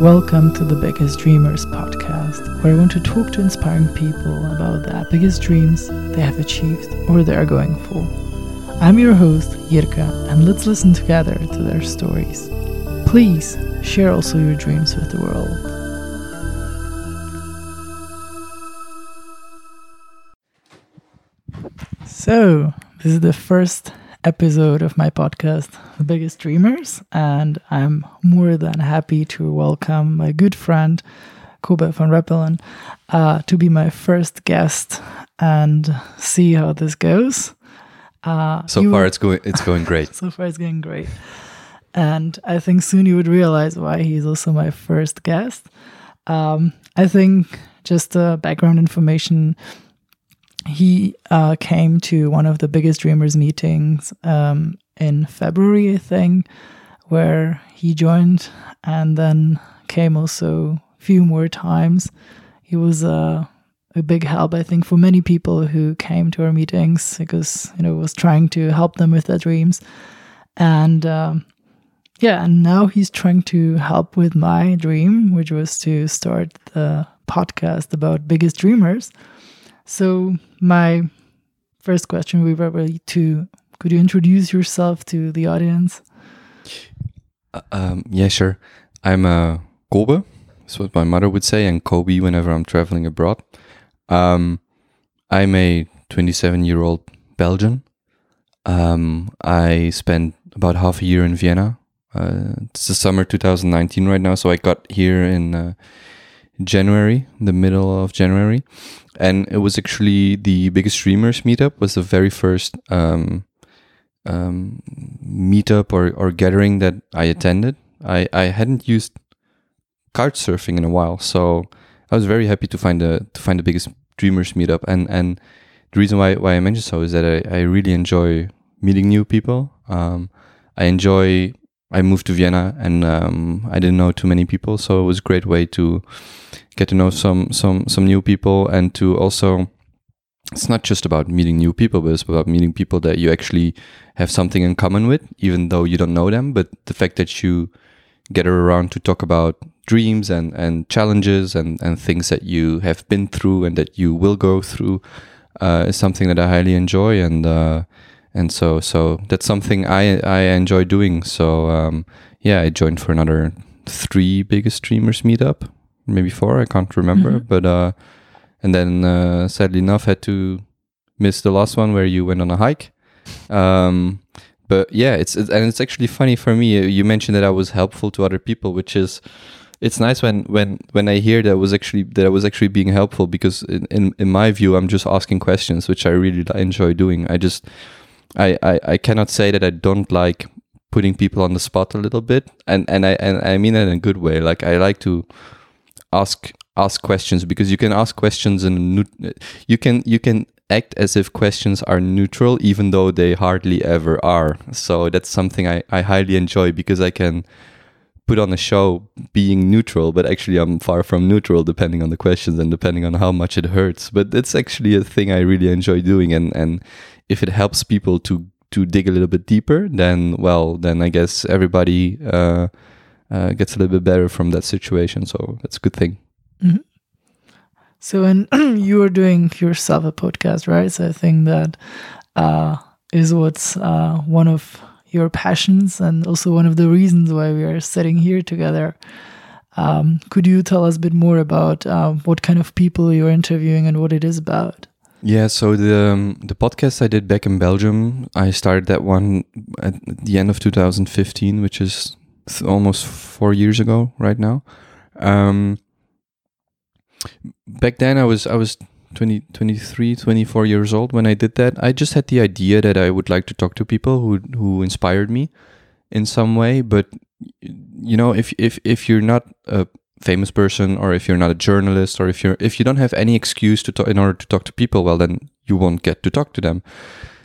Welcome to the Biggest Dreamers podcast, where I want to talk to inspiring people about their biggest dreams they have achieved or they are going for. I'm your host, Jirka, and let's listen together to their stories. Please share also your dreams with the world. So, this is the first episode of my podcast, The Biggest Dreamers, and I'm more than happy to welcome my good friend, Kobe van Rappelen, uh, to be my first guest and see how this goes. Uh, so far, it's going it's going great. so far, it's going great, and I think soon you would realize why he's also my first guest. Um, I think just the background information he uh, came to one of the biggest dreamers meetings um, in February, I think, where he joined and then came also a few more times. He was uh, a big help, I think, for many people who came to our meetings because you know was trying to help them with their dreams, and um, yeah, and now he's trying to help with my dream, which was to start the podcast about biggest dreamers. So my first question would be probably to could you introduce yourself to the audience? Uh, um, yeah, sure. I'm uh, Kobe. That's what my mother would say, and Kobe whenever I'm traveling abroad. Um, I'm a 27 year old Belgian. Um, I spent about half a year in Vienna. Uh, it's the summer 2019 right now, so I got here in uh, January, the middle of January, and it was actually the biggest dreamers meetup. Was the very first um, um, meetup or, or gathering that I attended. I, I hadn't used couch surfing in a while, so I was very happy to find the to find the biggest dreamers meetup. And and the reason why why I mentioned so is that I, I really enjoy meeting new people. Um, I enjoy I moved to Vienna and um, I didn't know too many people, so it was a great way to get to know some some some new people and to also it's not just about meeting new people, but it's about meeting people that you actually have something in common with, even though you don't know them. But the fact that you gather around to talk about dreams and, and challenges and, and things that you have been through and that you will go through uh, is something that I highly enjoy. And uh, and so so that's something I I enjoy doing. So um, yeah, I joined for another three biggest dreamers meetup, maybe four. I can't remember, mm-hmm. but uh, and then uh, sadly enough had to miss the last one where you went on a hike. Um, but yeah, it's, it's and it's actually funny for me. You mentioned that I was helpful to other people, which is it's nice when when when I hear that I was actually that I was actually being helpful because in, in, in my view I'm just asking questions, which I really enjoy doing. I just I, I, I cannot say that I don't like putting people on the spot a little bit, and and I and I mean it in a good way. Like I like to ask ask questions because you can ask questions and you can you can act as if questions are neutral even though they hardly ever are so that's something i, I highly enjoy because i can put on a show being neutral but actually i'm far from neutral depending on the questions and depending on how much it hurts but it's actually a thing i really enjoy doing and and if it helps people to to dig a little bit deeper, then well, then I guess everybody uh, uh, gets a little bit better from that situation. So that's a good thing. Mm-hmm. So, and you are doing yourself a podcast, right? So I think that uh, is what's uh, one of your passions and also one of the reasons why we are sitting here together. Um, could you tell us a bit more about uh, what kind of people you're interviewing and what it is about? Yeah, so the um, the podcast I did back in Belgium, I started that one at the end of 2015, which is th- almost four years ago right now. Um, back then I was I was 20, 23, 24 years old when I did that. I just had the idea that I would like to talk to people who who inspired me in some way, but you know, if if if you're not a famous person or if you're not a journalist or if you're if you don't have any excuse to talk in order to talk to people well then you won't get to talk to them.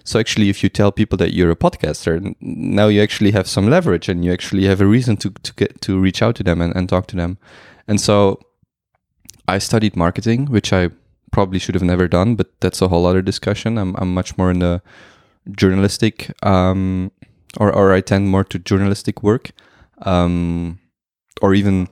So actually if you tell people that you're a podcaster now you actually have some leverage and you actually have a reason to, to get to reach out to them and, and talk to them. And so i studied marketing which i probably should have never done but that's a whole other discussion. I'm, I'm much more in the journalistic um, or, or i tend more to journalistic work um, or even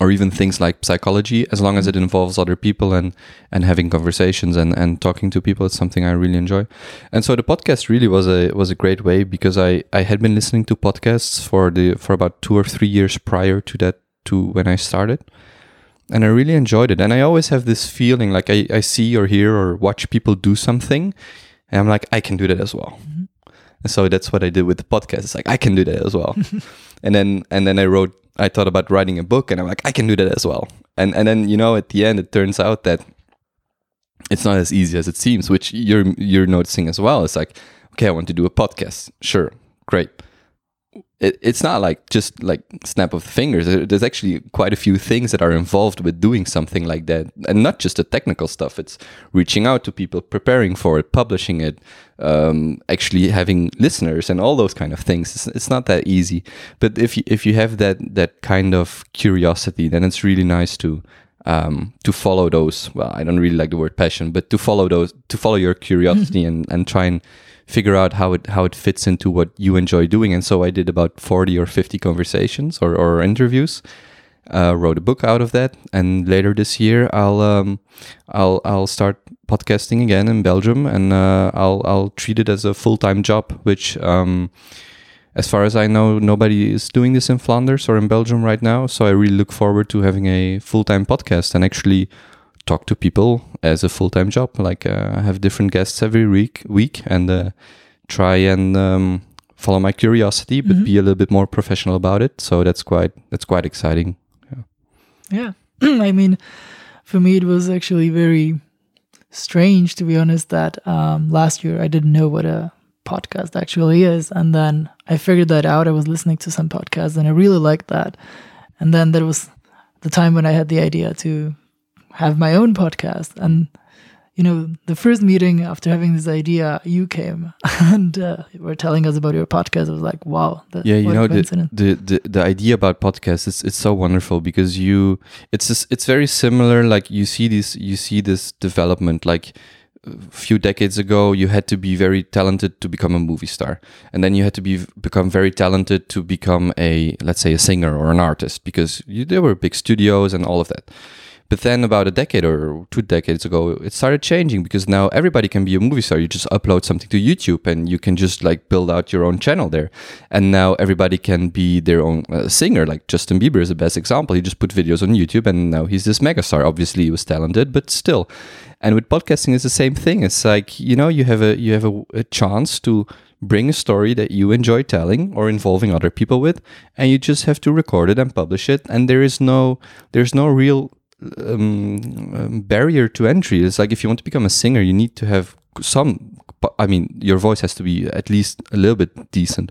or even things like psychology as long as it involves other people and and having conversations and and talking to people it's something i really enjoy. And so the podcast really was a was a great way because i i had been listening to podcasts for the for about two or three years prior to that to when i started. And i really enjoyed it. And i always have this feeling like i, I see or hear or watch people do something and i'm like i can do that as well. Mm-hmm. And so that's what i did with the podcast. It's like i can do that as well. And then and then i wrote I thought about writing a book and I'm like, I can do that as well. And and then you know at the end it turns out that it's not as easy as it seems, which you're you're noticing as well. It's like, okay, I want to do a podcast. Sure, great it, it's not like just like snap of the fingers. There's actually quite a few things that are involved with doing something like that, and not just the technical stuff. It's reaching out to people, preparing for it, publishing it, um, actually having listeners, and all those kind of things. It's, it's not that easy. But if you, if you have that that kind of curiosity, then it's really nice to um, to follow those. Well, I don't really like the word passion, but to follow those, to follow your curiosity and and try and figure out how it how it fits into what you enjoy doing. And so I did about forty or fifty conversations or, or interviews. Uh, wrote a book out of that, and later this year I'll um, I'll I'll start podcasting again in Belgium, and uh, I'll I'll treat it as a full time job, which. Um, as far as I know, nobody is doing this in Flanders or in Belgium right now. So I really look forward to having a full time podcast and actually talk to people as a full time job. Like uh, have different guests every week, week, and uh, try and um, follow my curiosity, but mm-hmm. be a little bit more professional about it. So that's quite that's quite exciting. Yeah, yeah. I mean, for me, it was actually very strange to be honest. That um, last year I didn't know what a podcast actually is, and then I figured that out. I was listening to some podcasts, and I really liked that. And then there was the time when I had the idea to have my own podcast. And, you know, the first meeting after having this idea, you came and uh, were telling us about your podcast. I was like, wow. yeah, you know, the, the, the, the, idea about podcasts, it's, it's so wonderful because you, it's, just, it's very similar. Like you see this, you see this development, like, a few decades ago you had to be very talented to become a movie star and then you had to be become very talented to become a let's say a singer or an artist because you, there were big studios and all of that but then about a decade or two decades ago, it started changing because now everybody can be a movie star. You just upload something to YouTube and you can just like build out your own channel there. And now everybody can be their own uh, singer. Like Justin Bieber is the best example. He just put videos on YouTube and now he's this megastar. Obviously, he was talented, but still. And with podcasting, it's the same thing. It's like you know, you have a you have a, a chance to bring a story that you enjoy telling or involving other people with and you just have to record it and publish it and there is no there's no real um, um, barrier to entry. It's like if you want to become a singer, you need to have some. I mean, your voice has to be at least a little bit decent.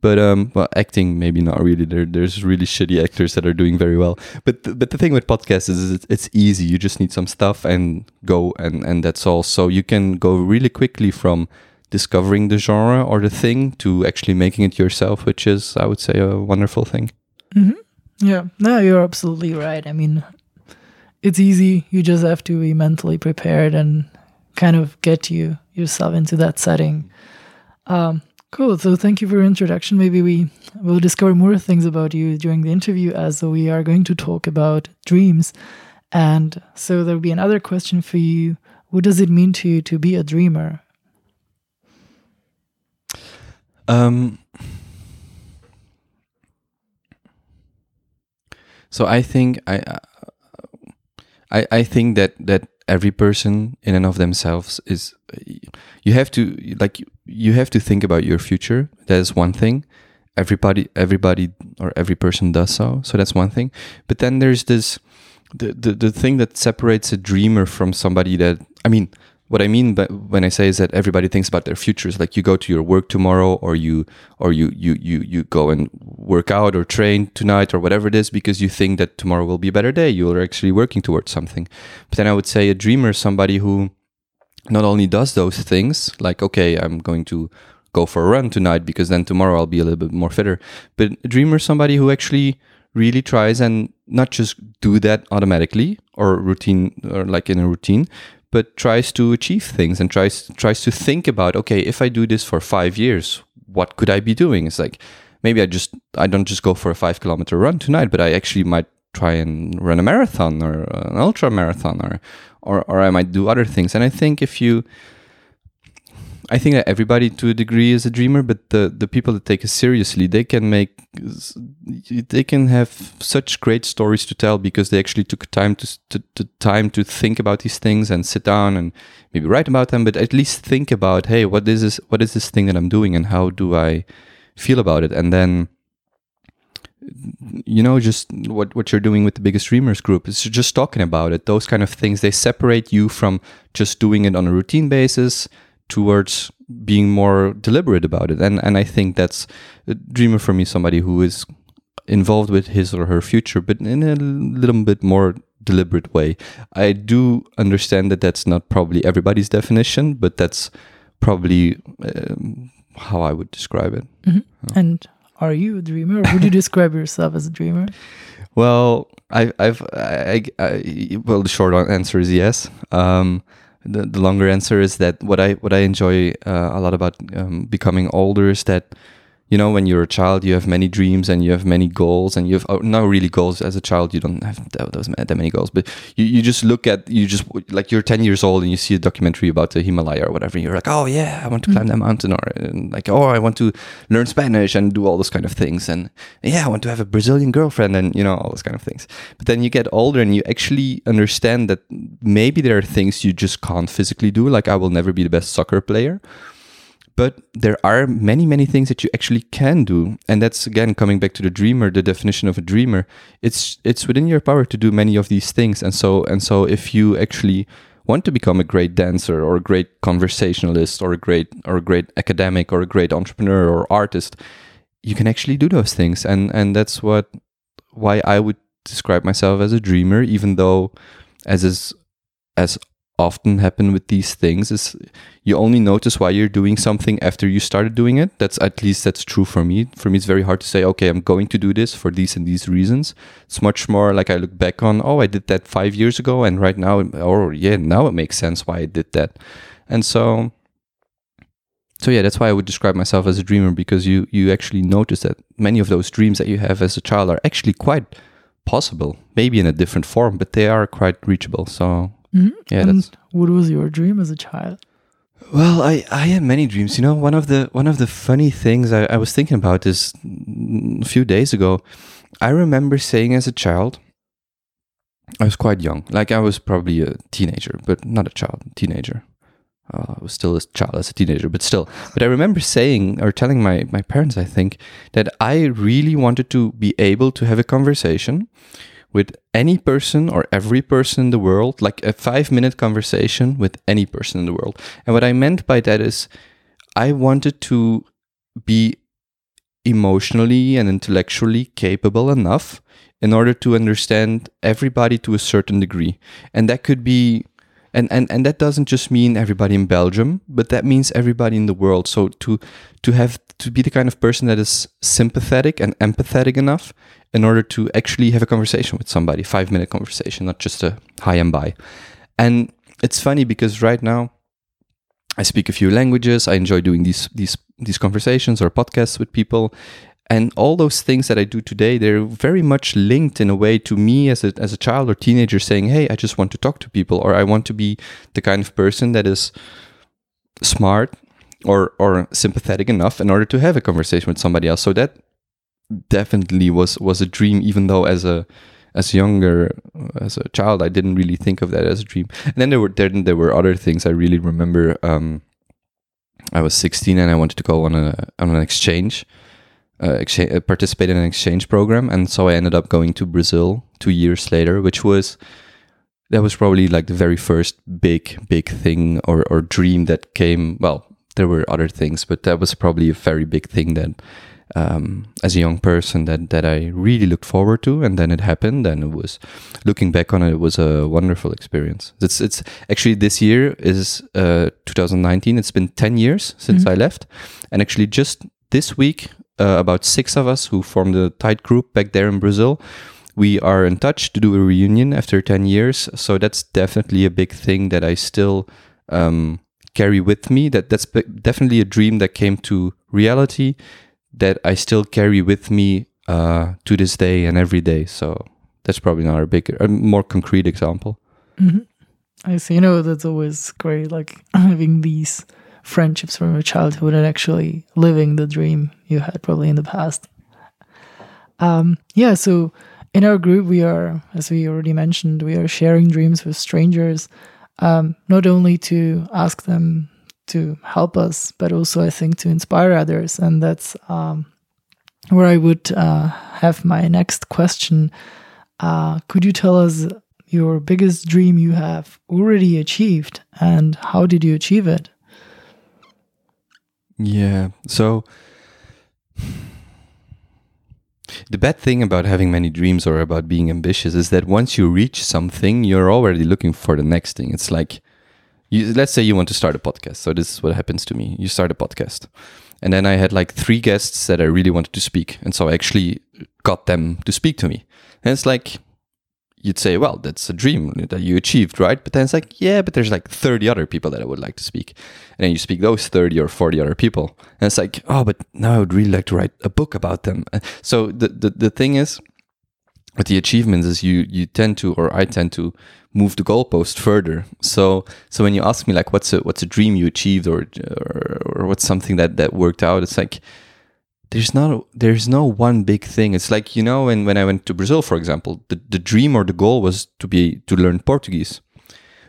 But um, well, acting maybe not really. There, there's really shitty actors that are doing very well. But th- but the thing with podcasts is it's, it's easy. You just need some stuff and go, and and that's all. So you can go really quickly from discovering the genre or the thing to actually making it yourself, which is, I would say, a wonderful thing. Mm-hmm. Yeah, no, you're absolutely right. I mean, it's easy. You just have to be mentally prepared and kind of get you yourself into that setting. Um, cool. So thank you for your introduction. Maybe we will discover more things about you during the interview, as we are going to talk about dreams. And so there'll be another question for you. What does it mean to you to be a dreamer? Um. So I think I I, I think that that every person in and of themselves is you have to like you have to think about your future. That is one thing. Everybody everybody or every person does so so that's one thing. But then there's this the, the the thing that separates a dreamer from somebody that i mean what I mean by, when I say is that everybody thinks about their futures. Like you go to your work tomorrow, or you or you you you you go and work out or train tonight or whatever it is because you think that tomorrow will be a better day. You are actually working towards something. But then I would say a dreamer is somebody who not only does those things, like okay, I'm going to go for a run tonight because then tomorrow I'll be a little bit more fitter. But a dreamer is somebody who actually really tries and not just do that automatically or routine or like in a routine, but tries to achieve things and tries tries to think about okay if i do this for five years what could i be doing it's like maybe i just i don't just go for a five kilometer run tonight but i actually might try and run a marathon or an ultra marathon or or or I might do other things. And I think if you I think that everybody to a degree is a dreamer, but the, the people that take it seriously, they can make, they can have such great stories to tell because they actually took time to, to, to, time to think about these things and sit down and maybe write about them, but at least think about, hey, what is this, what is this thing that I'm doing and how do I feel about it? And then, you know, just what, what you're doing with the biggest dreamers group is just talking about it. Those kind of things, they separate you from just doing it on a routine basis towards being more deliberate about it. And and I think that's a dreamer for me, somebody who is involved with his or her future, but in a little bit more deliberate way. I do understand that that's not probably everybody's definition, but that's probably um, how I would describe it. Mm-hmm. And are you a dreamer, would you describe yourself as a dreamer? Well, I, I've, I, I, well, the short answer is yes. Um, the, the longer answer is that what I what I enjoy uh, a lot about um, becoming older is that you know when you're a child you have many dreams and you have many goals and you have oh, not really goals. As a child you don't have that many goals but you, you just look at you just like you're 10 years old and you see a documentary about the himalaya or whatever and you're like oh yeah i want to climb that mountain or uh, like oh i want to learn spanish and do all those kind of things and yeah i want to have a brazilian girlfriend and you know all those kind of things. But then you get older and you actually understand that maybe there are things you just can't physically do. Like i will never be the best soccer player but there are many many things that you actually can do. And that's again coming back to the dreamer the definition of a dreamer. It's it's within your power to do many of these things. And so and so if you actually want to become a great dancer or a great conversationalist or a great or a great academic or a great entrepreneur or artist you can actually do those things. And and that's what why I would describe myself as a dreamer even though as is as often happen with these things is you only notice why you're doing something after you started doing it. That's at least that's true for me. For me it's very hard to say okay i'm going to do this for these and these reasons. It's much more like i look back on oh i did that five years ago and right now or yeah now it makes sense why i did that. And so so yeah that's why i would describe myself as a dreamer because you you actually notice that many of those dreams that you have as a child are actually quite possible maybe in a different form but they are quite reachable. So Mm-hmm. Yeah, and what was your dream as a child? Well, I, I had many dreams. You know, one of the one of the funny things I, I was thinking about is a few days ago. I remember saying as a child, I was quite young, like I was probably a teenager, but not a child, teenager. Uh, I was still a child as a teenager, but still. But I remember saying or telling my, my parents, I think, that I really wanted to be able to have a conversation with any person or every person in the world, like a five minute conversation with any person in the world. And what I meant by that is I wanted to be emotionally and intellectually capable enough in order to understand everybody to a certain degree. And that could be and, and and that doesn't just mean everybody in Belgium, but that means everybody in the world. So to to have to be the kind of person that is sympathetic and empathetic enough in order to actually have a conversation with somebody, five minute conversation, not just a hi and bye. And it's funny because right now I speak a few languages. I enjoy doing these these these conversations or podcasts with people. And all those things that I do today, they're very much linked in a way to me as a, as a child or teenager saying, Hey, I just want to talk to people, or I want to be the kind of person that is smart or, or sympathetic enough in order to have a conversation with somebody else. So that definitely was was a dream even though as a as younger as a child i didn't really think of that as a dream. And then there were then there were other things i really remember. Um, i was 16 and i wanted to go on a on an exchange uh, exchange, uh, participate in an exchange program and so i ended up going to brazil two years later which was that was probably like the very first big big thing or, or dream that came well there were other things but that was probably a very big thing that um, as a young person that that I really looked forward to, and then it happened, and it was looking back on it, it was a wonderful experience. It's it's actually this year is uh, 2019. It's been 10 years since mm-hmm. I left, and actually just this week, uh, about six of us who formed a tight group back there in Brazil. We are in touch to do a reunion after 10 years. So that's definitely a big thing that I still um, carry with me. That that's definitely a dream that came to reality that I still carry with me uh, to this day and every day. So that's probably not a big, a more concrete example. hmm I see. You know, that's always great, like having these friendships from your childhood and actually living the dream you had probably in the past. Um, yeah, so in our group, we are, as we already mentioned, we are sharing dreams with strangers, um, not only to ask them to help us, but also I think to inspire others. And that's um, where I would uh, have my next question. Uh, could you tell us your biggest dream you have already achieved and how did you achieve it? Yeah. So the bad thing about having many dreams or about being ambitious is that once you reach something, you're already looking for the next thing. It's like, you, let's say you want to start a podcast. So this is what happens to me. You start a podcast. And then I had like three guests that I really wanted to speak. And so I actually got them to speak to me. And it's like, you'd say, well, that's a dream that you achieved, right? But then it's like, yeah, but there's like 30 other people that I would like to speak. And then you speak those 30 or 40 other people. And it's like, oh, but now I would really like to write a book about them. Uh, so the, the, the thing is, with the achievements is you you tend to or I tend to move the goalpost further. So so when you ask me like what's a what's a dream you achieved or or, or what's something that that worked out, it's like there's not there's no one big thing. It's like you know when, when i went to brazil for example the, the dream or the goal was to be to learn portuguese.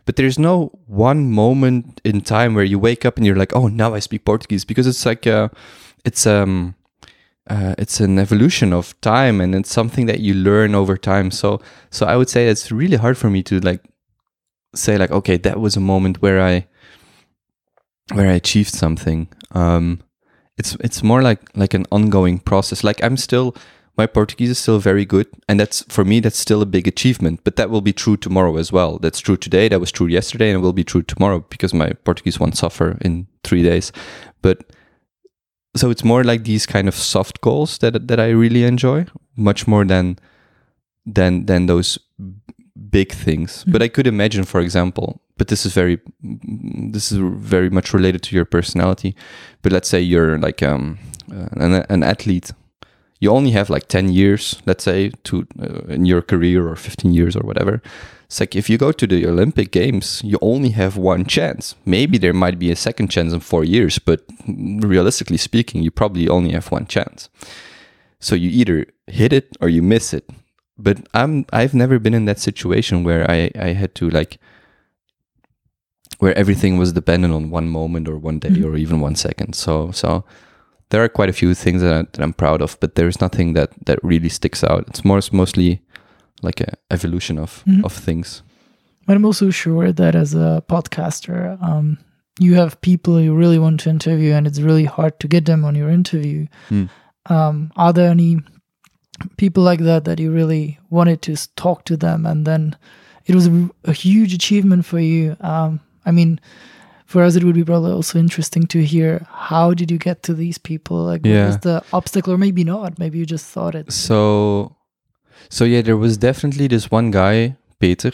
But there's no one moment in time where you wake up and you're like oh now i speak portuguese because it's like uh it's um uh, it's an evolution of time and it's something that you learn over time. So so i would say it's really hard for me to like say like okay that was a moment where i where i achieved something. Um it's it's more like like an ongoing process. Like I'm still my Portuguese is still very good, and that's for me that's still a big achievement. But that will be true tomorrow as well. That's true today. That was true yesterday, and it will be true tomorrow because my Portuguese won't suffer in three days. But so it's more like these kind of soft goals that that I really enjoy, much more than than than those big things. Mm-hmm. But I could imagine, for example, but this is very this is very much related to your personality. But let's say you're like um, an, an athlete, you only have like ten years, let's say, to uh, in your career or fifteen years or whatever. It's like if you go to the Olympic Games, you only have one chance. Maybe there might be a second chance in four years, but realistically speaking, you probably only have one chance. So you either hit it or you miss it. But I'm I've never been in that situation where I I had to like where everything was dependent on one moment or one day mm-hmm. or even one second. So so there are quite a few things that, I, that I'm proud of, but there's nothing that that really sticks out. It's more mostly like a evolution of mm-hmm. of things. But I'm also sure that as a podcaster, um, you have people you really want to interview, and it's really hard to get them on your interview. Mm. Um, are there any people like that that you really wanted to talk to them, and then it was a, a huge achievement for you? Um, I mean, for us, it would be probably also interesting to hear how did you get to these people? Like, yeah. what was the obstacle, or maybe not? Maybe you just thought it. So, so yeah, there was definitely this one guy, Peter.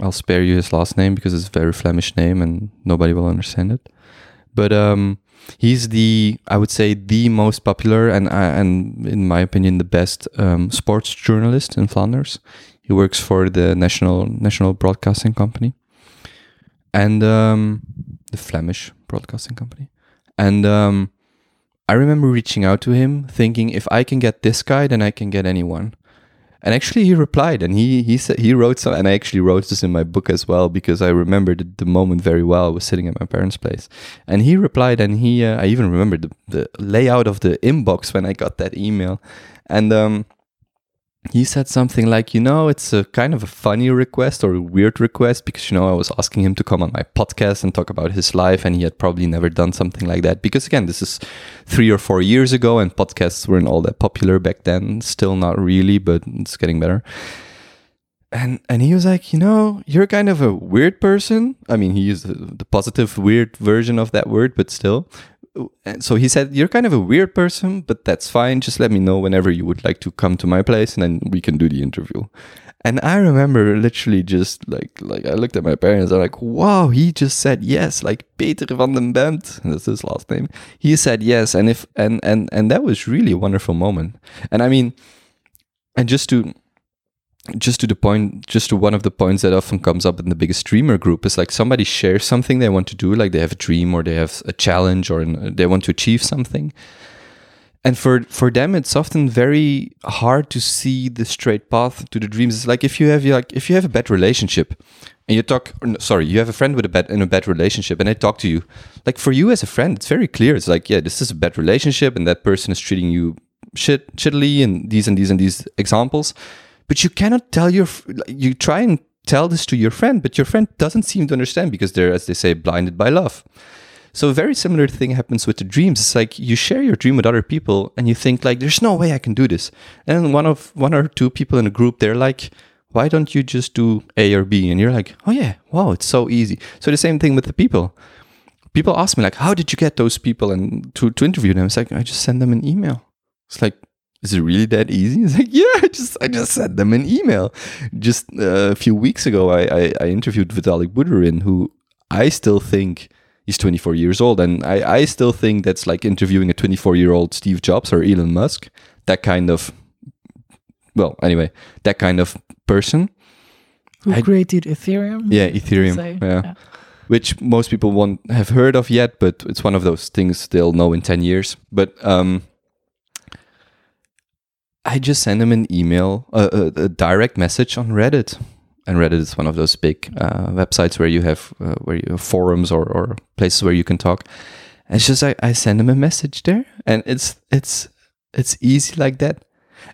I'll spare you his last name because it's a very Flemish name and nobody will understand it. But um, he's the, I would say, the most popular and uh, and in my opinion, the best um, sports journalist in Flanders. He works for the national national broadcasting company and um, the Flemish broadcasting company. And um, I remember reaching out to him, thinking if I can get this guy, then I can get anyone. And actually, he replied, and he he said he wrote some, and I actually wrote this in my book as well because I remembered the, moment very well. I was sitting at my parents' place, and he replied, and he uh, I even remember the, the layout of the inbox when I got that email, and um, he said something like, you know, it's a kind of a funny request or a weird request because, you know, I was asking him to come on my podcast and talk about his life, and he had probably never done something like that. Because, again, this is three or four years ago, and podcasts weren't all that popular back then. Still not really, but it's getting better. And, and he was like, you know, you're kind of a weird person. I mean, he used the positive weird version of that word, but still so he said, You're kind of a weird person, but that's fine. Just let me know whenever you would like to come to my place and then we can do the interview. And I remember literally just like like I looked at my parents, I'm like, wow, he just said yes, like Peter Vandenbempt, that's his last name. He said yes, and if and and and that was really a wonderful moment. And I mean, and just to just to the point, just to one of the points that often comes up in the biggest dreamer group is like somebody shares something they want to do, like they have a dream or they have a challenge or an, they want to achieve something. And for for them, it's often very hard to see the straight path to the dreams. It's like if you have like if you have a bad relationship, and you talk, sorry, you have a friend with a bad in a bad relationship, and they talk to you. Like for you as a friend, it's very clear. It's like, yeah, this is a bad relationship, and that person is treating you shit shittily, and these and these and these examples but you cannot tell your you try and tell this to your friend but your friend doesn't seem to understand because they're as they say blinded by love. So a very similar thing happens with the dreams. It's like you share your dream with other people and you think like there's no way i can do this. And one of one or two people in a group they're like why don't you just do a or b? And you're like oh yeah. Wow it's so easy. So the same thing with the people. People ask me like how did you get those people and to, to interview them? It's like i just send them an email. It's like is it really that easy? It's like, yeah, I just I just sent them an email. Just uh, a few weeks ago, I, I, I interviewed Vitalik Buterin, who I still think he's 24 years old, and I, I still think that's like interviewing a 24 year old Steve Jobs or Elon Musk. That kind of, well, anyway, that kind of person. Who I, created Ethereum? Yeah, Ethereum. Yeah. yeah. Which most people won't have heard of yet, but it's one of those things they'll know in 10 years. But um, I just send them an email, a, a, direct message on Reddit, and Reddit is one of those big uh, websites where you have uh, where you have forums or, or places where you can talk. And it's just I, I send them a message there, and it's it's it's easy like that.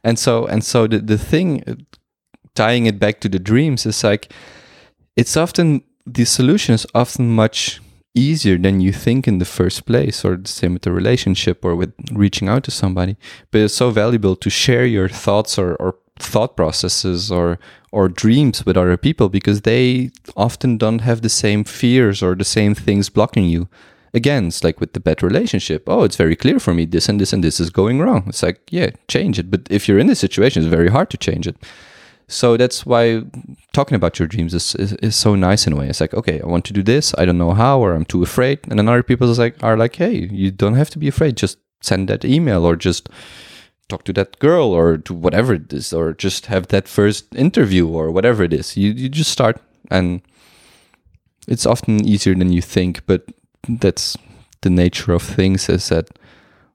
And so and so the the thing, uh, tying it back to the dreams, is like it's often the solution is often much easier than you think in the first place, or the same with the relationship or with reaching out to somebody. But it's so valuable to share your thoughts or, or thought processes or or dreams with other people because they often don't have the same fears or the same things blocking you. Again, it's like with the bad relationship. Oh, it's very clear for me this and this and this is going wrong. It's like, yeah, change it. But if you're in this situation, it's very hard to change it. So that's why talking about your dreams is, is, is, so nice in a way. It's like, okay, I want to do this. I don't know how, or I'm too afraid. And then other people is like, are like, hey, you don't have to be afraid. Just send that email or just talk to that girl or to whatever it is, or just have that first interview or whatever it is. You, you just start and it's often easier than you think, but that's the nature of things is that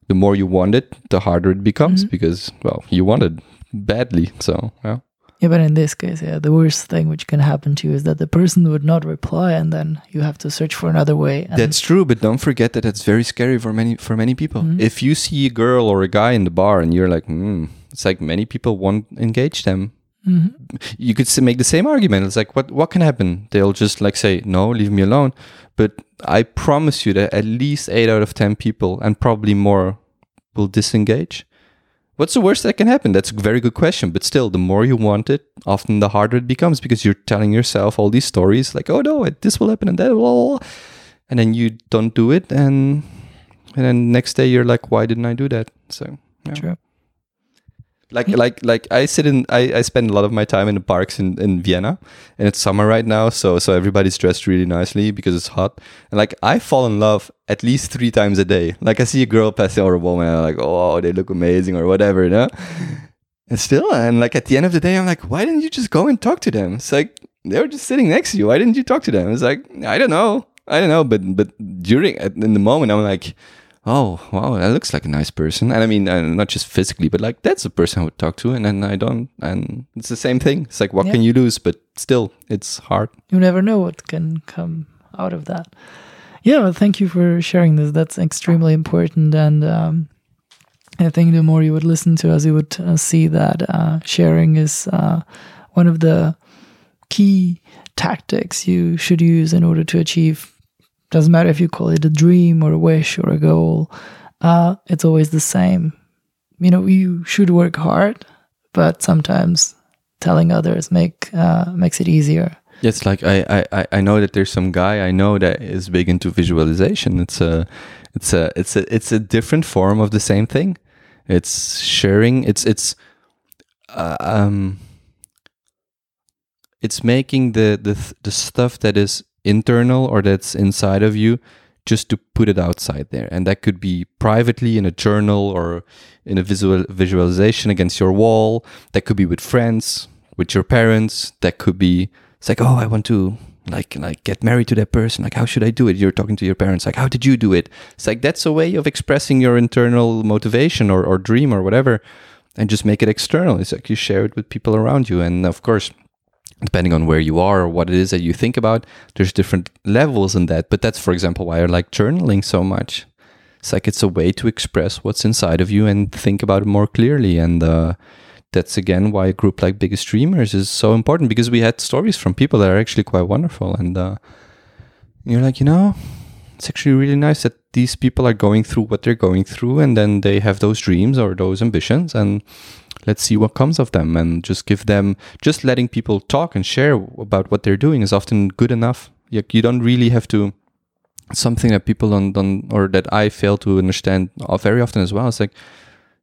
the more you want it, the harder it becomes mm-hmm. because, well, you want it badly. So, yeah. Yeah, but in this case, yeah, the worst thing which can happen to you is that the person would not reply, and then you have to search for another way. That's true, but don't forget that it's very scary for many for many people. Mm-hmm. If you see a girl or a guy in the bar and you're like, hmm, it's like many people won't engage them. Mm-hmm. You could make the same argument. It's like, what what can happen? They'll just like say, no, leave me alone. But I promise you that at least eight out of ten people, and probably more, will disengage What's the worst that can happen? That's a very good question. But still, the more you want it, often the harder it becomes because you're telling yourself all these stories like, oh no, this will happen and that will. And then you don't do it. And, and then next day you're like, why didn't I do that? So, yeah. True like like like I sit in I, I spend a lot of my time in the parks in, in Vienna and it's summer right now so so everybody's dressed really nicely because it's hot. And like I fall in love at least three times a day. Like I see a girl passing or a woman and I'm like oh they look amazing or whatever you know? And still and like at the end of the day I'm like why didn't you just go and talk to them? It's like they were just sitting next to you. Why didn't you talk to them? It's like I don't know. I don't know but but during in the moment I'm like oh wow that looks like a nice person. And i mean uh, not just physically but like that's a person i would talk to and then i don't and it's the same thing. It's like what yeah. can you lose? But still it's hard. You never know what can come out of that. Yeah well, thank you for sharing this. That's extremely important and um, i think the more you would listen to us you would uh, see that uh, sharing is uh, one of the key tactics you should use in order to achieve doesn't matter if you call it a dream or a wish or a goal, uh, it's always the same. You know, you should work hard, but sometimes telling others make uh, makes it easier. It's like I, I, I know that there's some guy I know that is big into visualization. It's a it's a it's a it's a different form of the same thing. It's sharing. It's it's uh, um it's making the the the stuff that is internal or that's inside of you just to put it outside there and that could be privately in a journal or in a visual visualization against your wall that could be with friends with your parents. That could be it's like, oh, I want to like like get married to that person. Like, how should I do it? You're talking to your parents. Like, how did you do it? It's like that's a way of expressing your internal motivation or, or dream or whatever, and just make it external. It's like you share it with people around you, and of course depending on where you are or what it is that you think about, there's different levels in that. But that's, for example, why I like journaling so much. It's like it's a way to express what's inside of you and think about it more clearly. And uh, that's again why a group like Biggest Dreamers is so important because we had stories from people that are actually quite wonderful. And uh, you're like, you know, it's actually really nice that these people are going through what they're going through and then they have those dreams or those ambitions and let's see what comes of them and just give them just letting people talk and share about what they're doing is often good enough. You, don't really have to something that people don't, don't or that i fail to understand very often as well. It's like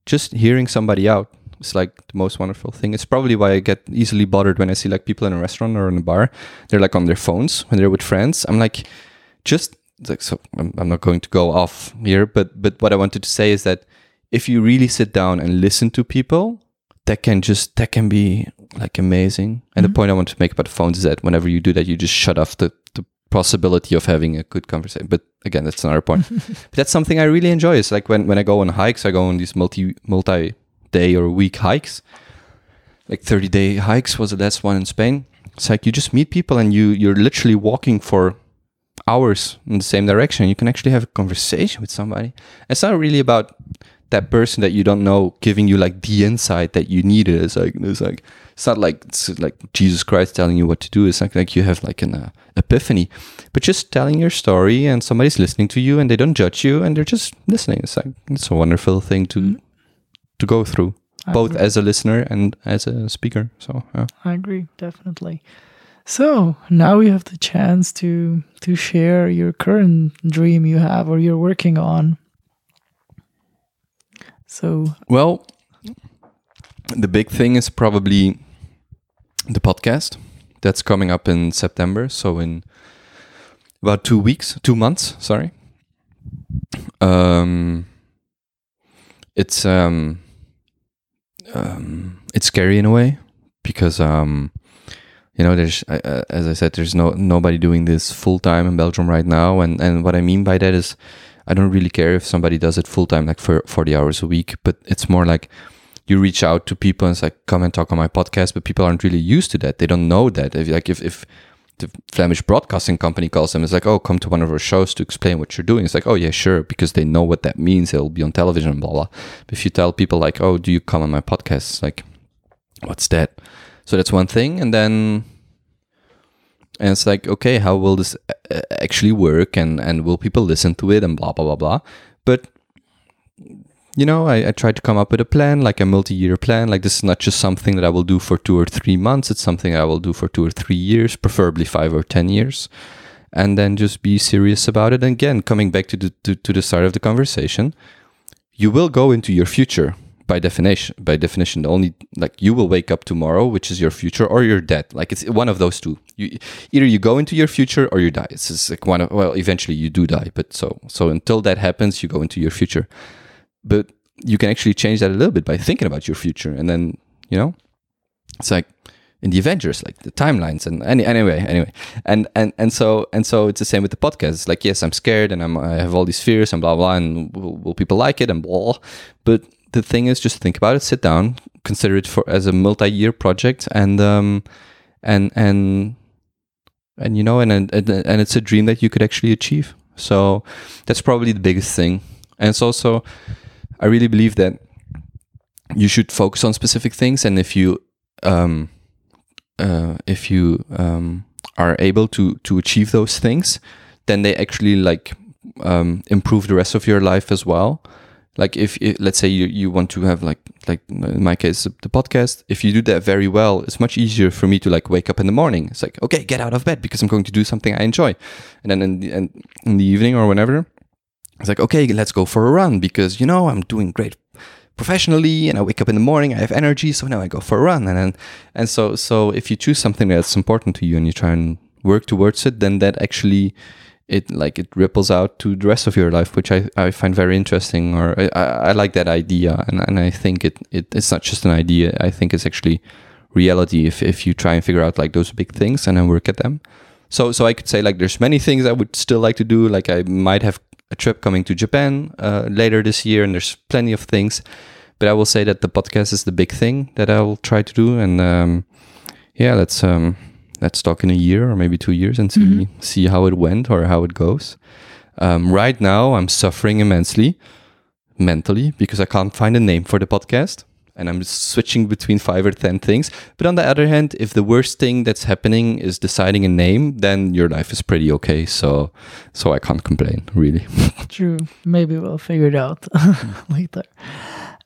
just hearing somebody out is like the most wonderful thing. It's probably why i get easily bothered when i see like people in a restaurant or in a bar. They're like on their phones when they're with friends. I'm like just like so I'm, I'm not going to go off here but but what i wanted to say is that if you really sit down and listen to people that can just that can be like amazing. And mm-hmm. the point I want to make about phones is that whenever you do that, you just shut off the, the possibility of having a good conversation. But again, that's another point. but that's something I really enjoy. It's like when, when I go on hikes, I go on these multi multi day or week hikes. Like 30 day hikes was the last one in Spain. It's like you just meet people and you you're literally walking for hours in the same direction. You can actually have a conversation with somebody. It's not really about that person that you don't know giving you like the insight that you needed. It's like it's like it's not like it's like Jesus Christ telling you what to do. It's like like you have like an uh, epiphany, but just telling your story and somebody's listening to you and they don't judge you and they're just listening. It's like it's a wonderful thing to mm-hmm. to go through, I both agree. as a listener and as a speaker. So yeah. I agree definitely. So now you have the chance to to share your current dream you have or you're working on. So, well, the big thing is probably the podcast that's coming up in September. So, in about two weeks, two months, sorry. Um, it's um, um, it's scary in a way because um, you know, there's uh, as I said, there's no nobody doing this full time in Belgium right now, and and what I mean by that is I don't really care if somebody does it full time, like for 40 hours a week, but it's more like you reach out to people and it's like, come and talk on my podcast, but people aren't really used to that. They don't know that. If, like, if, if the Flemish broadcasting company calls them, it's like, oh, come to one of our shows to explain what you're doing. It's like, oh, yeah, sure, because they know what that means. It'll be on television, blah, blah. But if you tell people, like, oh, do you come on my podcast? It's like, what's that? So that's one thing. And then and it's like okay how will this uh, actually work? And and will people listen to it? And blah blah blah blah. But you know I, I tried to come up with a plan like a multi-year plan. Like this is not just something that i will do for two or three months. It's something i will do for two or three years preferably five or ten years. And then just be serious about it. And again coming back to the to, to the start of the conversation you will go into your future by definition by definition only like you will wake up tomorrow which is your future or you're dead like it's one of those two. You either you go into your future or you die. It's just like one of well eventually you do die but so so until that happens you go into your future. But you can actually change that a little bit by thinking about your future and then you know it's like in the Avengers, like the timelines and any, anyway, anyway, and and and so and so it's the same with the podcast. It's like yes, I'm scared and I'm I have all these fears and blah blah, and will, will people like it and blah, but the thing is just think about it sit down consider it for as a multi-year project and um and and and you know and and, and it's a dream that you could actually achieve. So that's probably the biggest thing. And it's also i really believe that you should focus on specific things and if you um uh if you um are able to to achieve those things then they actually like um improve the rest of your life as well like if, if, let's say you, you want to have like like in my case the podcast if you do that very well it's much easier for me to like wake up in the morning. It's like okay get out of bed because i'm going to do something i enjoy. And then in the, in the evening or whenever it's like okay let's go for a run because you know i'm doing great professionally and i wake up in the morning i have energy so now i go for a run. And then and so so if you choose something that's important to you and you try and work towards it then that actually it like it ripples out to the rest of your life, which I, I find very interesting. Or I, I like that idea, and, and I think it, it it's not just an idea. I think it's actually reality if, if you try and figure out like those big things and then work at them. So so I could say like there's many things I would still like to do. Like I might have a trip coming to Japan uh, later this year, and there's plenty of things. But I will say that the podcast is the big thing that I will try to do, and um, yeah, let's um, let's talk in a year or maybe two years and see Mm-hmm. see how it went or how it goes. Um, right now, I'm suffering immensely mentally because I can't find a name for the podcast. And I'm switching between five or 10 things. But on the other hand, if the worst thing that's happening is deciding a name, then your life is pretty okay. So, so I can't complain, really. True. Maybe we'll figure it out later.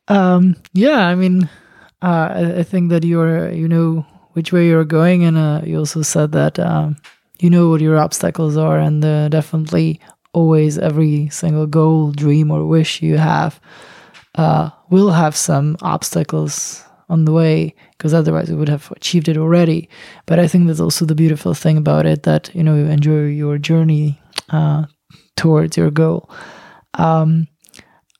Um, yeah, I mean, uh, I, I think that you're, you know, which way you're going, and uh, you also said that um, you know what your obstacles are, and uh, definitely always every single goal, dream, or wish you have uh, will have some obstacles on the way because otherwise we would have achieved it already. But I think that's also the beautiful thing about it that you know you enjoy your journey uh, towards your goal. Um,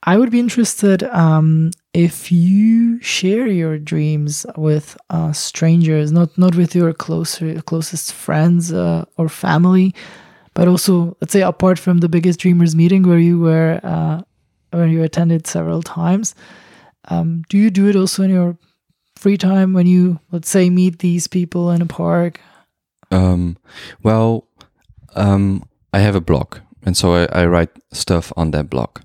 I would be interested um, if you share your dreams with uh, strangers, not not with your closer closest friends uh, or family, but also let's say apart from the biggest dreamers meeting where you were uh, where you attended several times. Um, do you do it also in your free time when you let's say meet these people in a park? Um, well, um, I have a blog, and so I, I write stuff on that blog.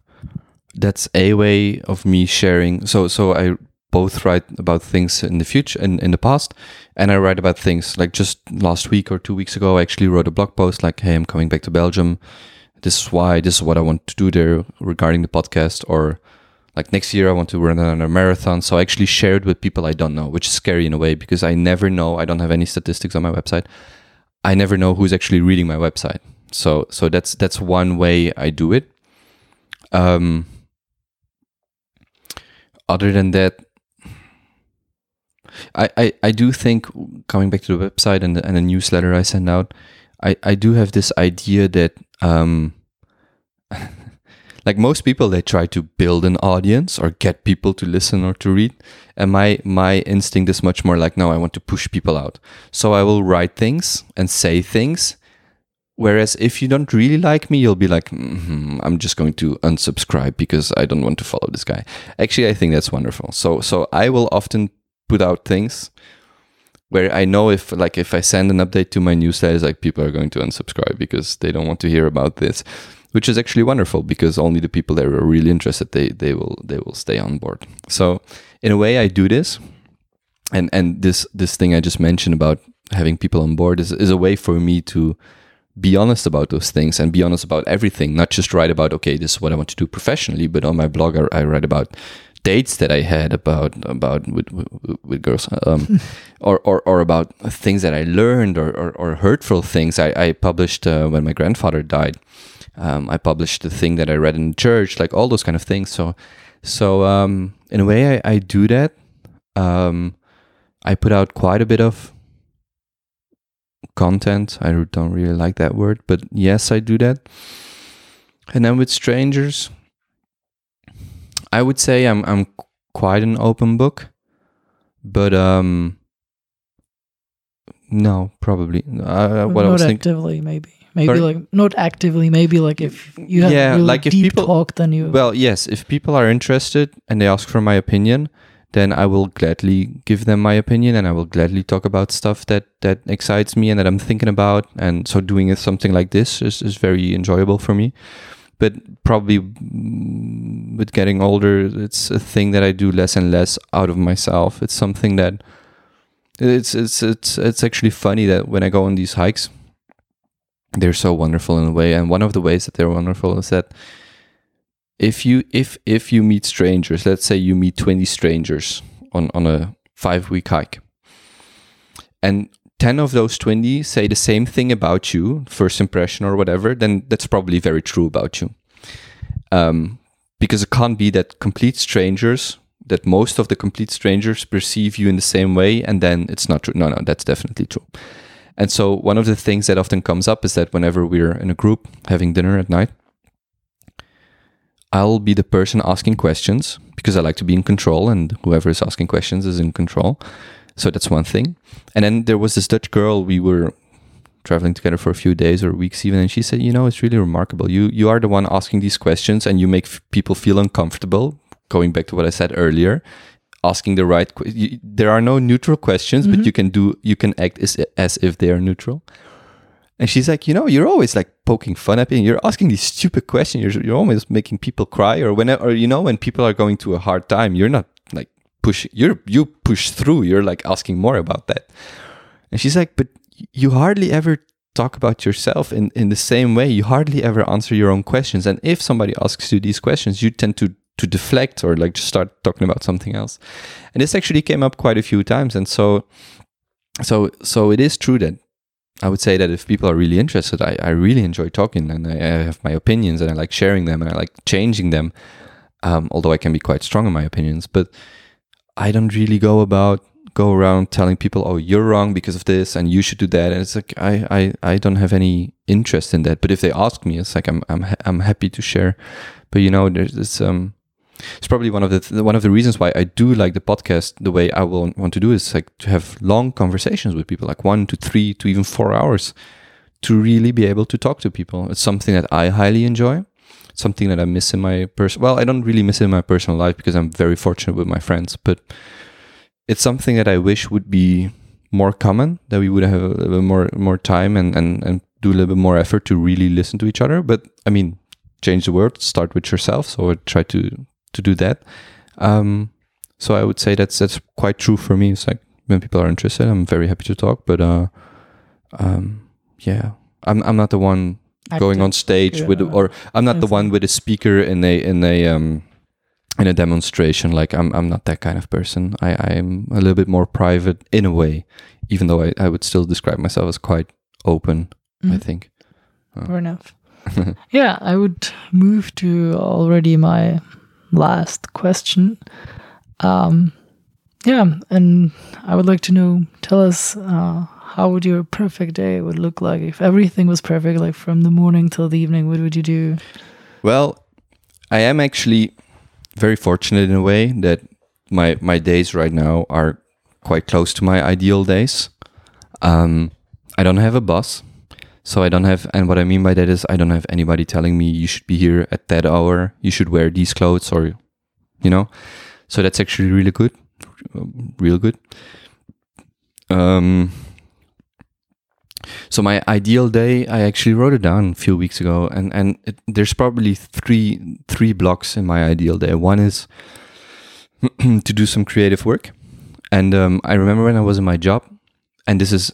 That's a way of me sharing. So, so I both write about things in the future, in, in the past, and I write about things like just last week or two weeks ago. I actually wrote a blog post like, "Hey, I'm coming back to Belgium. This is why. This is what I want to do there regarding the podcast." Or like next year, I want to run another marathon. So I actually shared with people I don't know, which is scary in a way because I never know. I don't have any statistics on my website. I never know who's actually reading my website. So so that's that's one way I do it. Um, other than that, I, I, I do think coming back to the website and the, and the newsletter I send out, I, I do have this idea that um, like most people they try to build an audience or get people to listen or to read. And my my instinct is much more like no i want to push people out. So i will write things and say things whereas if you don't really like me you'll be like mm-hmm, i'm just going to unsubscribe because i don't want to follow this guy. Actually i think that's wonderful. So so i will often put out things where I know if like if I send an update to my newsletters, like people are going to unsubscribe because they don't want to hear about this, which is actually wonderful because only the people that are really interested they they will they will stay on board. So in a way, I do this, and and this this thing I just mentioned about having people on board is is a way for me to be honest about those things and be honest about everything, not just write about okay, this is what I want to do professionally, but on my blog I, I write about dates that I had about about with with, with girls, um, or, or or about things that I learned or or, or hurtful things. I I published uh, when my grandfather died. Um, I published the thing that I read in church, like all those kind of things. So so um, in a way, I, I do that. Um, I put out quite a bit of content. I don't really like that word, but yes, I do that. And then with strangers, I would say I'm I'm quite an open book, but um, no, probably. Uh, what not I was thinking. actively, maybe. Maybe Sorry? like not actively. Maybe like if you have Yeah, really like if deep people- talk, then you Well, yes, if people are interested and they ask for my opinion, then I will gladly give them my opinion and I will gladly talk about stuff that that excites me and that I'm thinking about. And so doing something like this is, is very enjoyable for me. But probably with getting older, it's a thing that I do less and less out of myself. It's something that it's it's it's it's actually funny that when I go on these hikes, they're so wonderful in a way. And one of the ways that they're wonderful is that if you if if you meet strangers let's say you meet 20 strangers on on a 5 week hike and 10 of those 20 say the same thing about you first impression or whatever then that's probably very true about you. Um, because it can't be that complete strangers that most of the complete strangers perceive you in the same way and then it's not true. No no that's definitely true. And so one of the things that often comes up is that whenever we're in a group having dinner at night I'll be the person asking questions because I like to be in control, and whoever is asking questions is in control. So that's one thing. And then there was this Dutch girl we were traveling together for a few days or weeks even and she said you know it's really remarkable you you are the one asking these questions and you make f- people feel uncomfortable going back to what i said earlier asking the right que- you, there are no neutral questions but mm-hmm. you can do you can act as, as if they are neutral and she's like you know you're always like poking fun at me you're asking these stupid questions you're, you're always making people cry or whenever or you know when people are going through a hard time you're not like push you're you push through you're like asking more about that and she's like but you hardly ever talk about yourself in, in the same way. You hardly ever answer your own questions. And if somebody asks you these questions, you tend to to deflect or like just start talking about something else. And this actually came up quite a few times. And so so so it is true that I would say that if people are really interested, I, I really enjoy talking and I, I have my opinions and I like sharing them and I like changing them. Um, although I can be quite strong in my opinions, but I don't really go about go around telling people, "Oh, you're wrong because of this, and you should do that." And it's like I, I, I don't have any interest in that. But if they ask me, it's like I'm, I'm, ha- I'm happy to share. But you know, there's this, um, it's probably one of the th- one of the reasons why I do like the podcast the way I will want to do is like to have long conversations with people, like one to three to even four hours, to really be able to talk to people. It's something that I highly enjoy. Something that I miss in my person. Well, I don't really miss it in my personal life because I'm very fortunate with my friends, but it's something that I wish would be more common, that we would have a little bit more more time and, and, and do a little bit more effort to really listen to each other. But I mean, change the world, start with yourself. So I try to to do that. Um, so I would say that's that's quite true for me. It's like when people are interested, I'm very happy to talk. But uh, um, yeah, I'm I'm not the one going on stage with, or I'm not the one with a speaker in a in a um in a demonstration. Like I'm I'm not that kind of person. I I'm a little bit more private in a way, even though I I would still describe myself as quite open. I Mhm. think. Fair enough. yeah, I would move to already my last question. Um, yeah, and I would like to know. Tell us uh, how would your perfect day would look like if everything was perfect, like from the morning till the evening. What would you do? Well, I am actually very fortunate in a way that my my days right now are quite close to my ideal days. Um, I don't have a boss, so I don't have. And what I mean by that is, I don't have anybody telling me you should be here at that hour, you should wear these clothes, or you know. So that's actually really good, real good. Um, so my ideal day, I actually wrote it down a few weeks ago, and and it, there's probably three three blocks in my ideal day. One is to do some creative work, and um, I remember when I was in my job, and this is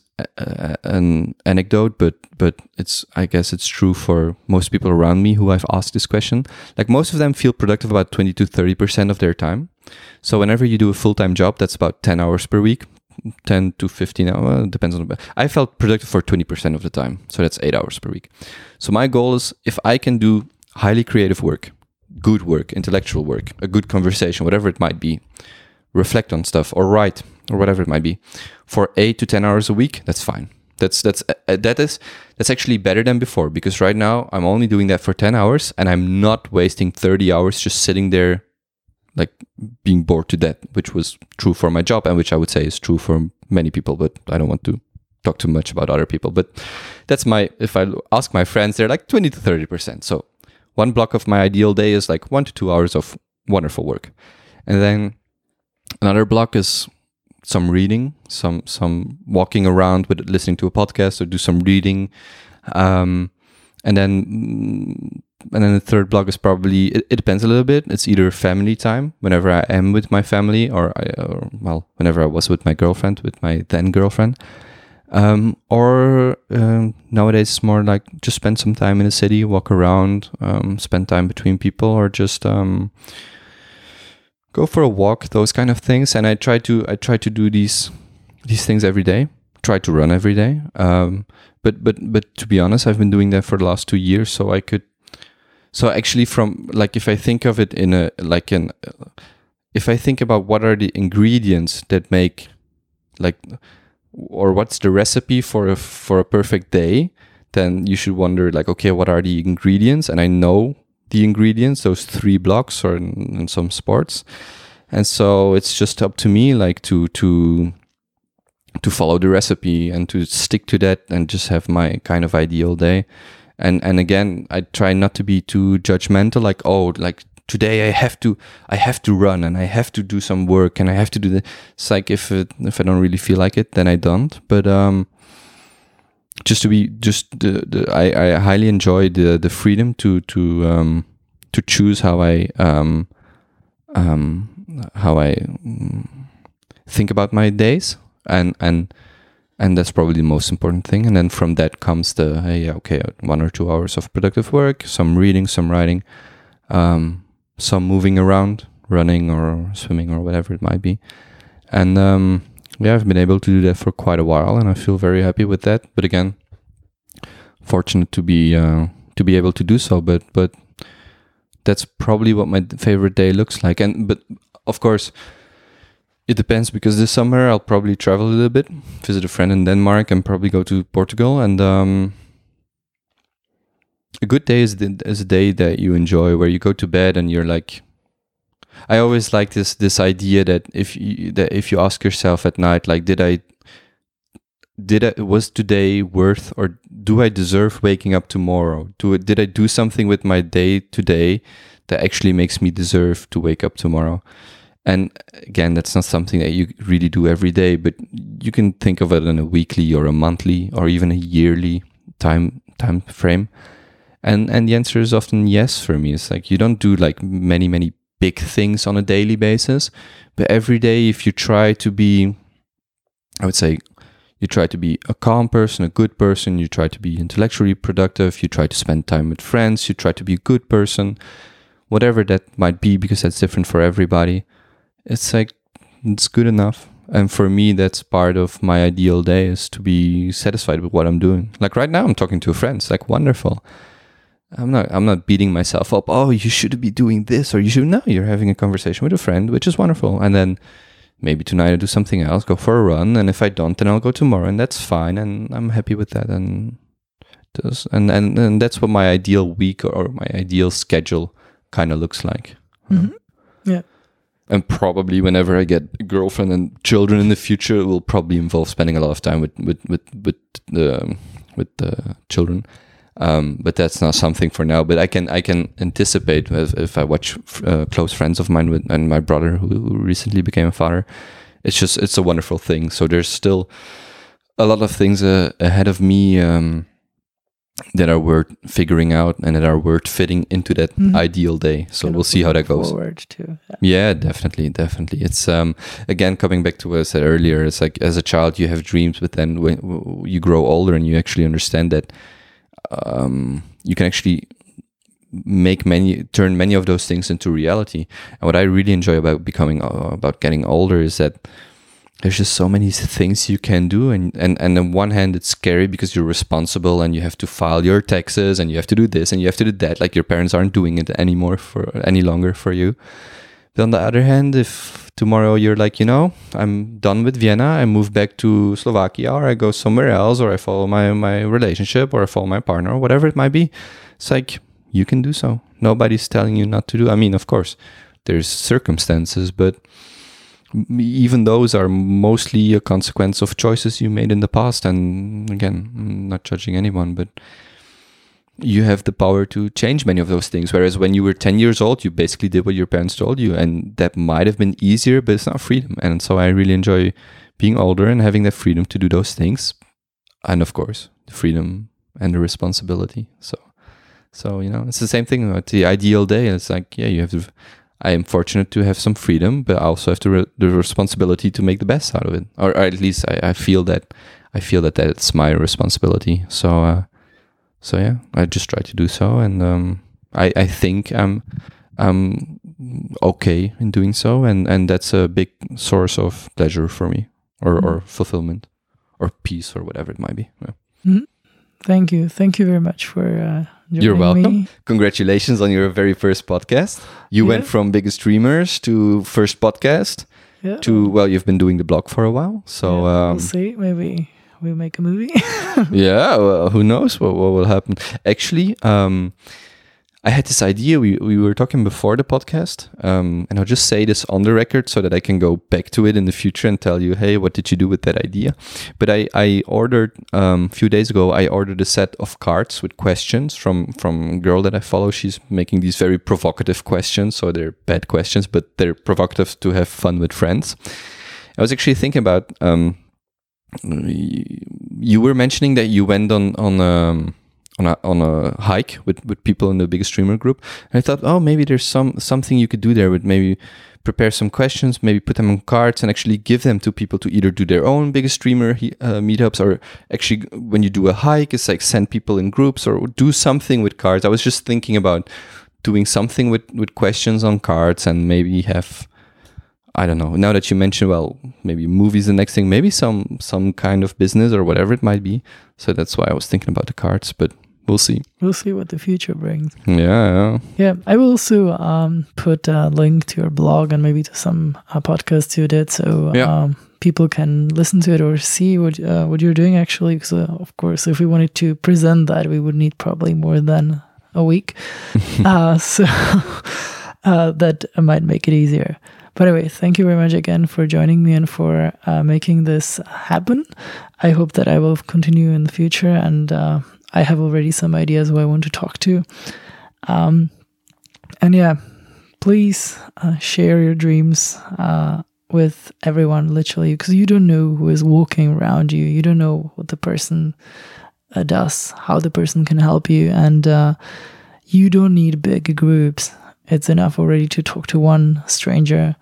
an anecdote, but but it's I guess it's true for most people around me who I've asked this question. Like most of them feel productive about twenty to thirty percent of their time. So whenever you do a full time job, that's about ten hours per week. 10 to 15 hours depends on i felt productive for 20% of the time so that's 8 hours per week so my goal is if i can do highly creative work good work intellectual work a good conversation whatever it might be reflect on stuff or write or whatever it might be for 8 to 10 hours a week that's fine that's that's uh, that is that's actually better than before because right now i'm only doing that for 10 hours and i'm not wasting 30 hours just sitting there like being bored to death, which was true for my job and which I would say is true for many people, but I don't want to talk too much about other people. But that's my, if I ask my friends, they're like 20 to 30%. So one block of my ideal day is like one to two hours of wonderful work. And then another block is some reading, some, some walking around with listening to a podcast or do some reading. Um, and then and then the third block is probably it, it, depends a little bit it's either family time whenever i am with my family or, I, or well whenever i was with my girlfriend with my then girlfriend um, or um, nowadays it's more like just spend some time in the city walk around um, spend time between people or just um, go for a walk those kind of things. And i try to i try to do these these things every day. Try to run every day. Um, but but but to be honest i've been doing that for the last two years. So i could so actually from like if i think of it in a like an if i think about what are the ingredients that make like or what's the recipe for a for a perfect day then you should wonder like okay what are the ingredients? And i know the ingredients those three blocks or in, in some sports. And so it's just up to me like to to to follow the recipe and to stick to that and just have my kind of ideal day. And and again i try not to be too judgmental like oh like today i have to i have to run and i have to do some work and i have to do the it's like if it, if i don't really feel like it then i don't. But um just to be just the, the I, I highly enjoy the the freedom to to um to choose how i um um how i mm, think about my days. And and and that's probably the most important thing. And then from that comes the hey okay one or two hours of productive work some reading some writing um, some moving around running or swimming or whatever it might be. And um, yeah i've been able to do that for quite a while and i feel very happy with that but again fortunate to be uh, to be able to do so but but that's probably what my favorite day looks like and but of course it depends because this summer I'll probably travel a little bit, visit a friend in Denmark, and probably go to Portugal. And um, a good day is, the, is a day that you enjoy, where you go to bed and you're like. I always like this this idea that if you, that if you ask yourself at night, like, did I did I was today worth or do I deserve waking up tomorrow? Do did I do something with my day today that actually makes me deserve to wake up tomorrow? And again, that's not something that you really do every day, but you can think of it in a weekly or a monthly or even a yearly time time frame. And and the answer is often yes for me. It's like you don't do like many many big things on a daily basis, but every day if you try to be I would say you try to be a calm person, a good person, you try to be intellectually productive, you try to spend time with friends, you try to be a good person, whatever that might be because that's different for everybody it's like it's good enough. And for me that's part of my ideal day is to be satisfied with what i'm doing. Like right now i'm talking to friends, like wonderful i'm not i'm not beating myself up. Oh you should be doing this or you should no you're having a conversation with a friend which is wonderful. And then maybe tonight i'll do something else go for a run. And if i don't then i'll go tomorrow and that's fine and i'm happy with that. And does and and, and that's what my ideal week or my ideal schedule kind of looks like. Mm-hmm. yeah. And probably whenever I get a girlfriend and children in the future, it will probably involve spending a lot of time with with with with the with the children. Um, but that's not something for now. But I can I can anticipate if, if I watch uh, close friends of mine with, and my brother who, recently became a father. It's just it's a wonderful thing. So there's still a lot of things uh, ahead of me. Um, that are worth figuring out and that are worth fitting into that mm-hmm. ideal day. So we'll see how that goes. Forward to yeah. yeah. definitely, definitely. It's um again coming back to what I said earlier. It's like as a child you have dreams, but then when you grow older and you actually understand that um you can actually make many turn many of those things into reality. And what I really enjoy about becoming uh, about getting older is that there's just so many things you can do. And, and and on one hand it's scary because you're responsible and you have to file your taxes and you have to do this and you have to do that. Like your parents aren't doing it anymore for any longer for you. But on the other hand if tomorrow you're like you know i'm done with vienna i move back to slovakia or i go somewhere else or i follow my my relationship or i follow my partner or whatever it might be it's like you can do so nobody's telling you not to do i mean of course there's circumstances but even those are mostly a consequence of choices you made in the past. And again, I'm not judging anyone, but you have the power to change many of those things. Whereas when you were 10 years old, you basically did what your parents told you. And that might have been easier, but it's not freedom. And so I really enjoy being older and having that freedom to do those things. And of course, the freedom and the responsibility. So, so you know, it's the same thing about the ideal day. It's like, yeah, you have to I am fortunate to have some freedom, but I also have to re- the responsibility to make the best out of it, or, or at least I, I, feel that I feel that that's my responsibility. So, uh, so yeah, I just try to do so, and um, I I think I'm I'm okay in doing so, and and that's a big source of pleasure for me, or mm-hmm. or fulfillment, or peace, or whatever it might be. Yeah. Mm-hmm. Thank you, thank you very much for. Uh you're welcome. Me. Congratulations on your very first podcast. You yeah. went from biggest dreamers to first podcast yeah. to well, you've been doing the blog for a while. So um, we'll see. Maybe we make a movie. yeah, well, who knows what, what will happen? Actually, um, I had this idea. We, we were talking before the podcast, um, and I'll just say this on the record so that I can go back to it in the future and tell you, hey, what did you do with that idea? But I, I ordered um, a few days ago. I ordered a set of cards with questions from from a girl that I follow. She's making these very provocative questions, so they're bad questions, but they're provocative to have fun with friends. I was actually thinking about. Um, you were mentioning that you went on on. Um, on a on a hike with with people in the biggest dreamer group. And I thought, oh, maybe there's some something you could do there with maybe prepare some questions, maybe put them on cards and actually give them to people to either do their own biggest dreamer uh, meetups or actually when you do a hike, it's like send people in groups or do something with cards. I was just thinking about doing something with with questions on cards and maybe have. I don't know. Now that you mentioned, well, maybe movies the next thing, maybe some some kind of business or whatever it might be. So that's why I was thinking about the cards. But we'll see. We'll see what the future brings. Yeah, yeah. Yeah, I will also um, put a link to your blog and maybe to some uh, podcasts you did, so Yeah. um, people can listen to it or see what uh, what you're doing. Actually, because uh, of course, if we wanted to present that, we would need probably more than a week. uh, so uh, that might make it easier. But anyway, thank you very much again for joining me and for uh, making this happen. I hope that I will continue in the future, and uh, I have already some ideas who I want to talk to. Um, and yeah, please uh, share your dreams uh, with everyone, literally, because you don't know who is walking around you. You don't know what the person uh, does, how the person can help you, and uh, you don't need big groups. It's enough already to talk to one stranger,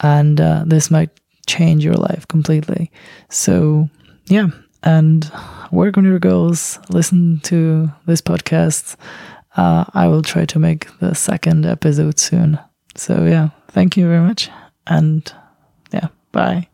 and uh, this might change your life completely. So, yeah, and work on your goals. Listen to this podcast. Uh, I will try to make the second episode soon. So, yeah, thank you very much. And yeah, bye.